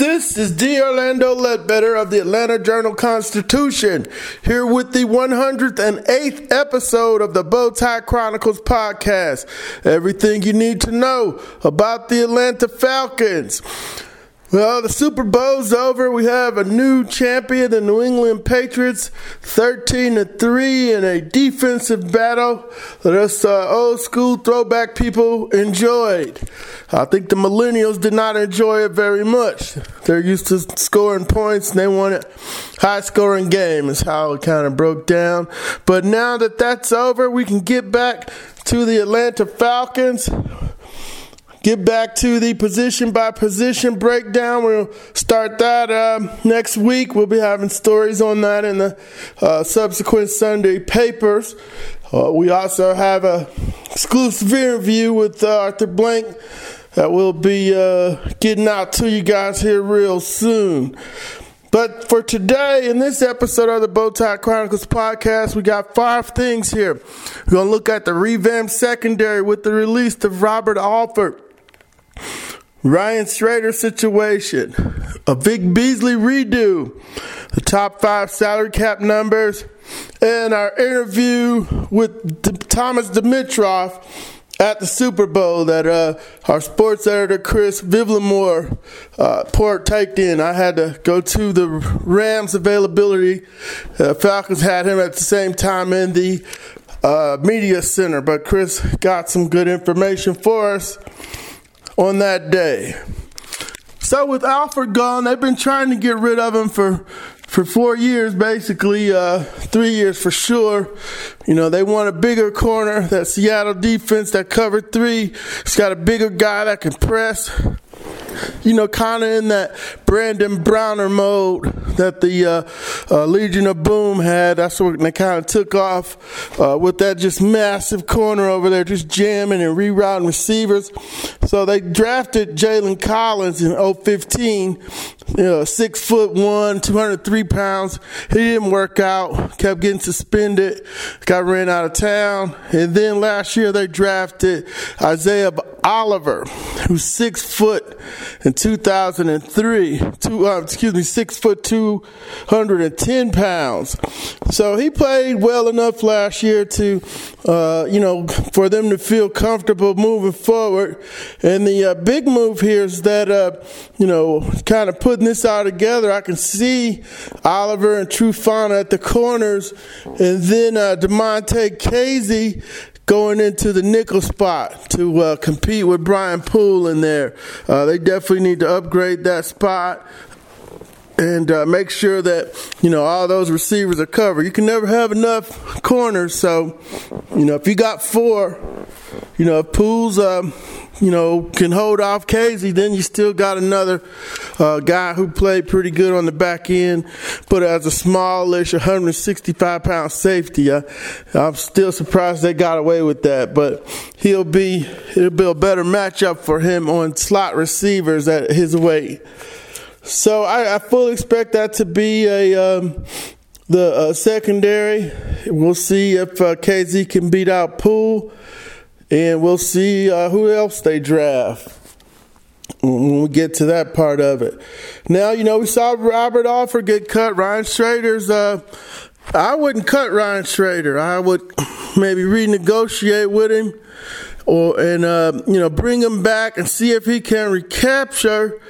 This is D. Orlando Ledbetter of the Atlanta Journal Constitution, here with the 108th episode of the Bowtie Chronicles podcast. Everything you need to know about the Atlanta Falcons. Well, the Super Bowl's over. We have a new champion, the New England Patriots, 13 to 3 in a defensive battle that us uh, old school throwback people enjoyed. I think the millennials did not enjoy it very much. They're used to scoring points and they wanted a high scoring game is how it kind of broke down. But now that that's over, we can get back to the Atlanta Falcons get back to the position by position breakdown. We'll start that uh, next week. We'll be having stories on that in the uh, subsequent Sunday papers. Uh, we also have a exclusive interview with uh, Arthur Blank that will be uh, getting out to you guys here real soon. But for today, in this episode of the Bowtie Chronicles podcast, we got five things here. We're going to look at the revamped secondary with the release of Robert Alford. Ryan Schraeder situation, a Vic Beasley redo, the top five salary cap numbers, and our interview with D- Thomas Dimitroff at the Super Bowl that uh, our sports editor Chris Vivlamore uh, partaked in. I had to go to the Rams availability. Uh, Falcons had him at the same time in the uh, media center, but Chris got some good information for us on that day. So with Alford gone, they've been trying to get rid of him for for four years, basically, uh, three years for sure. You know, they want a bigger corner. That Seattle defense that covered three. It's got a bigger guy that can press you know, kind of in that Brandon Browner mode that the uh, uh, Legion of Boom had. That's what they kind of took off uh, with that just massive corner over there, just jamming and rerouting receivers. So they drafted Jalen Collins in 015, you know, six foot one, 203 pounds. He didn't work out, kept getting suspended, got ran out of town. And then last year they drafted Isaiah Oliver, who's six foot in 2003. Two, uh, excuse me, six foot two hundred and ten pounds. So he played well enough last year to, uh, you know, for them to feel comfortable moving forward. And the uh, big move here is that, uh, you know, kind of putting this all together. I can see Oliver and Trufant at the corners, and then uh, Damontae Kazee going into the nickel spot to uh, compete with Brian Poole in there. Uh, they definitely need to upgrade that spot and uh, make sure that you know all those receivers are covered. You can never have enough corners, so you know if you got four, you know if Poole's um, you know, can hold off Kazee, then you still got another uh, guy who played pretty good on the back end, but as a smallish 165 pound safety, I, I'm still surprised they got away with that. But he'll be it'll be a better matchup for him on slot receivers at his weight. So I, I fully expect that to be a. Um, the uh, secondary, we'll see if uh, Kazee can beat out Poole and we'll see uh, who else they draft when we get to that part of it. Now, you know, we saw Robert Alford get cut. Ryan Schraeder's, uh, I wouldn't cut Ryan Swayder. I would maybe renegotiate with him or, and, uh, you know, bring him back and see if he can recapture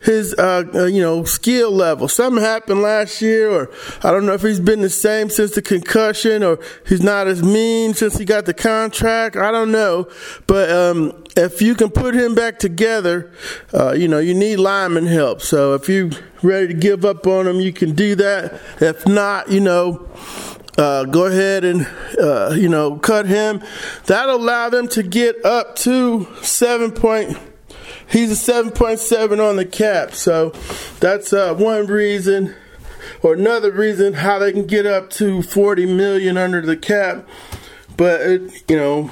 his uh, uh, you know skill level. Something happened last year, or I don't know if he's been the same since the concussion, or he's not as mean since he got the contract. I don't know, but um, if you can put him back together, uh, you know you need lineman help. So if you ready to give up on him, you can do that. If not, you know. Uh, go ahead and uh, you know cut him. That'll allow them to get up to seven point he's a 7.7 on the cap. So that's uh, one reason or another reason how they can get up to 40 million under the cap. But it, you know,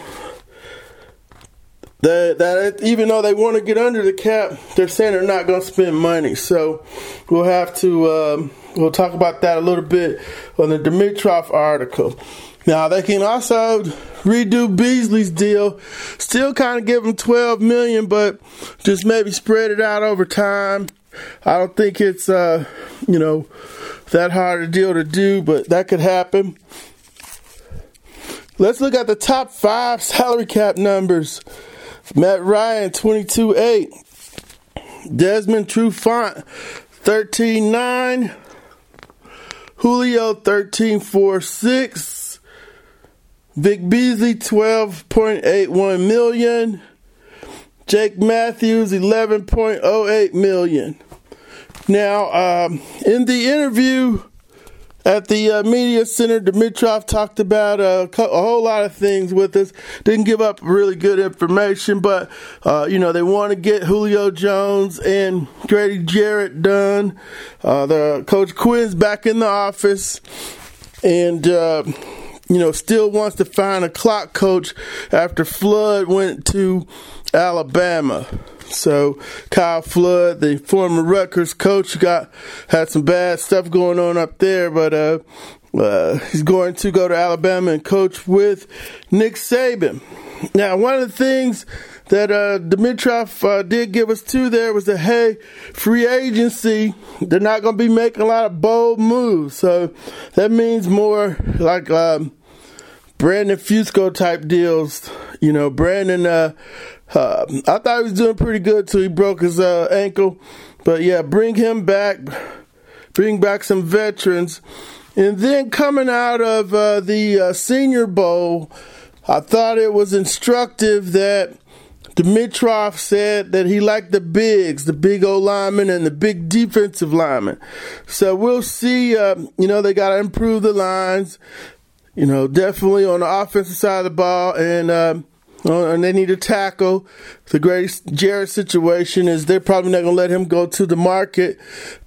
that that even though they want to get under the cap, they're saying they're not going to spend money. So we'll have to um, we'll talk about that a little bit on the Dimitroff article. Now they can also redo Beasley's deal, still kind of give him 12 million, but just maybe spread it out over time. I don't think it's uh, you know that hard a deal to do, but that could happen. Let's look at the top five salary cap numbers. Matt Ryan, 22 8. Desmond Trufant, 13 9. Julio, 13 4 6. Vic Beasley, 12.81 million. Jake Matthews, 11.08 million. Now, um, in the interview at the uh, media center, Dimitroff talked about uh, a whole lot of things with us. Didn't give up really good information, but uh, you know they want to get Julio Jones and Grady Jarrett done. Uh, the coach Quinn's back in the office, and uh, you know still wants to find a clock coach after Flood went to Alabama. So Kyle Flood, the former Rutgers coach, got had some bad stuff going on up there, but uh, uh, he's going to go to Alabama and coach with Nick Saban. Now, one of the things that uh, Dimitroff uh, did give us too there was that hey, free agency, they're not going to be making a lot of bold moves, so that means more like. Um, Brandon Fusco type deals. You know, Brandon, uh, uh, I thought he was doing pretty good till he broke his uh, ankle. But yeah, bring him back, bring back some veterans. And then coming out of uh, the uh, Senior Bowl, I thought it was instructive that Dimitroff said that he liked the bigs, the big O linemen and the big defensive linemen. So we'll see. Uh, you know, they got to improve the lines you know, definitely on the offensive side of the ball, and uh, and they need to tackle the Grady Jarrett situation. Is they're probably not going to let him go to the market,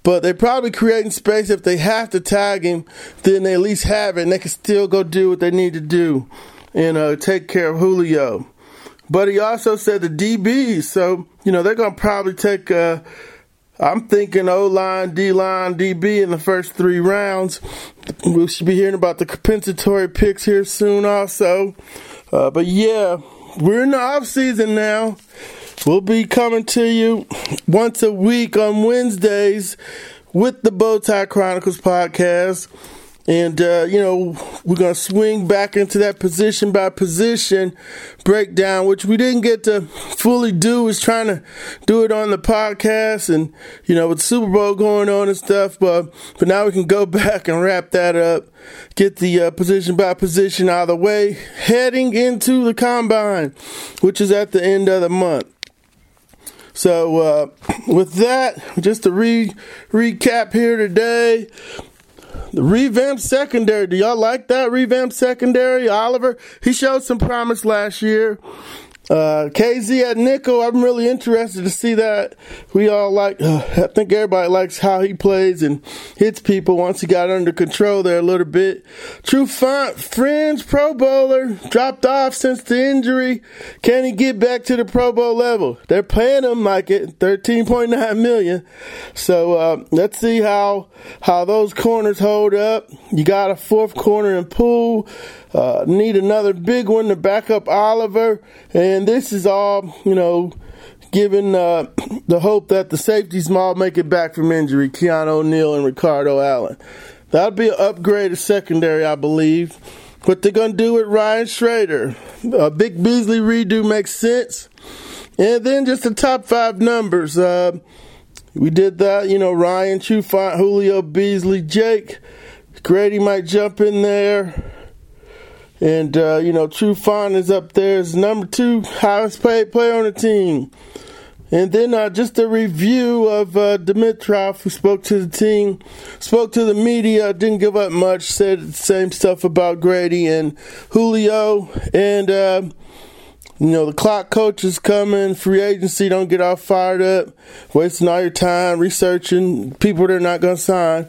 but they're probably creating space if they have to tag him. Then they at least have it, and they can still go do what they need to do and uh, take care of Julio. But he also said the DBs, so you know they're going to probably take. Uh, I'm thinking O line, D line, DB in the first three rounds. We should be hearing about the compensatory picks here soon, also. Uh, but yeah, we're in the off season now. We'll be coming to you once a week on Wednesdays with the Bowtie Chronicles podcast. And, uh, you know, we're going to swing back into that position by position breakdown, which we didn't get to fully do. Was trying to do it on the podcast and, you know, with Super Bowl going on and stuff. But, but now we can go back and wrap that up, get the uh, position by position out of the way, heading into the combine, which is at the end of the month. So, uh, with that, just to re- recap here today, the revamped secondary. Do y'all like that revamped secondary? Oliver, he showed some promise last year. Uh, Kazee at nickel, I'm really interested to see that. We all like, uh, I think everybody likes how he plays and hits people once he got under control there a little bit. Trufant, fringe Pro Bowler, dropped off since the injury. Can he get back to the Pro Bowl level? They're paying him like it, 13.9 million. So, uh, let's see how, how those corners hold up. You got a fourth corner in Poole. Uh, need another big one to back up Oliver. And this is all, you know, given uh, the hope that the safeties all make it back from injury, Keanu O'Neal and Ricardo Allen. That'll be an upgrade of secondary, I believe. What they're going to do with Ryan Schraeder. A Vic Beasley redo makes sense. And then just the top five numbers. Uh, we did that, you know, Ryan, Trufant, Julio, Beasley, Jake. Grady might jump in there. And, uh, you know, Trufant is up there as number two highest paid player on the team. And then uh, just a review of uh, Dimitroff, who spoke to the team, spoke to the media, didn't give up much, said the same stuff about Grady and Julio. And uh, You know, the clock coach is coming, free agency, don't get all fired up, wasting all your time researching people they're not going to sign.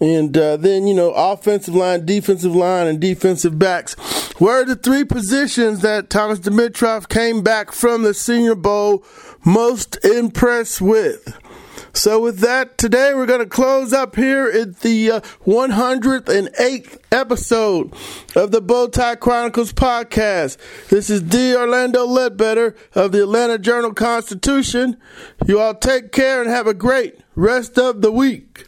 And uh, then, you know, offensive line, defensive line, and defensive backs were the three positions that Thomas Dimitroff came back from the Senior Bowl most impressed with. So, with that, today we're going to close up here at the uh, 108th episode of the Bowtie Chronicles podcast. This is D. Orlando Ledbetter of the Atlanta Journal Constitution. You all take care and have a great rest of the week.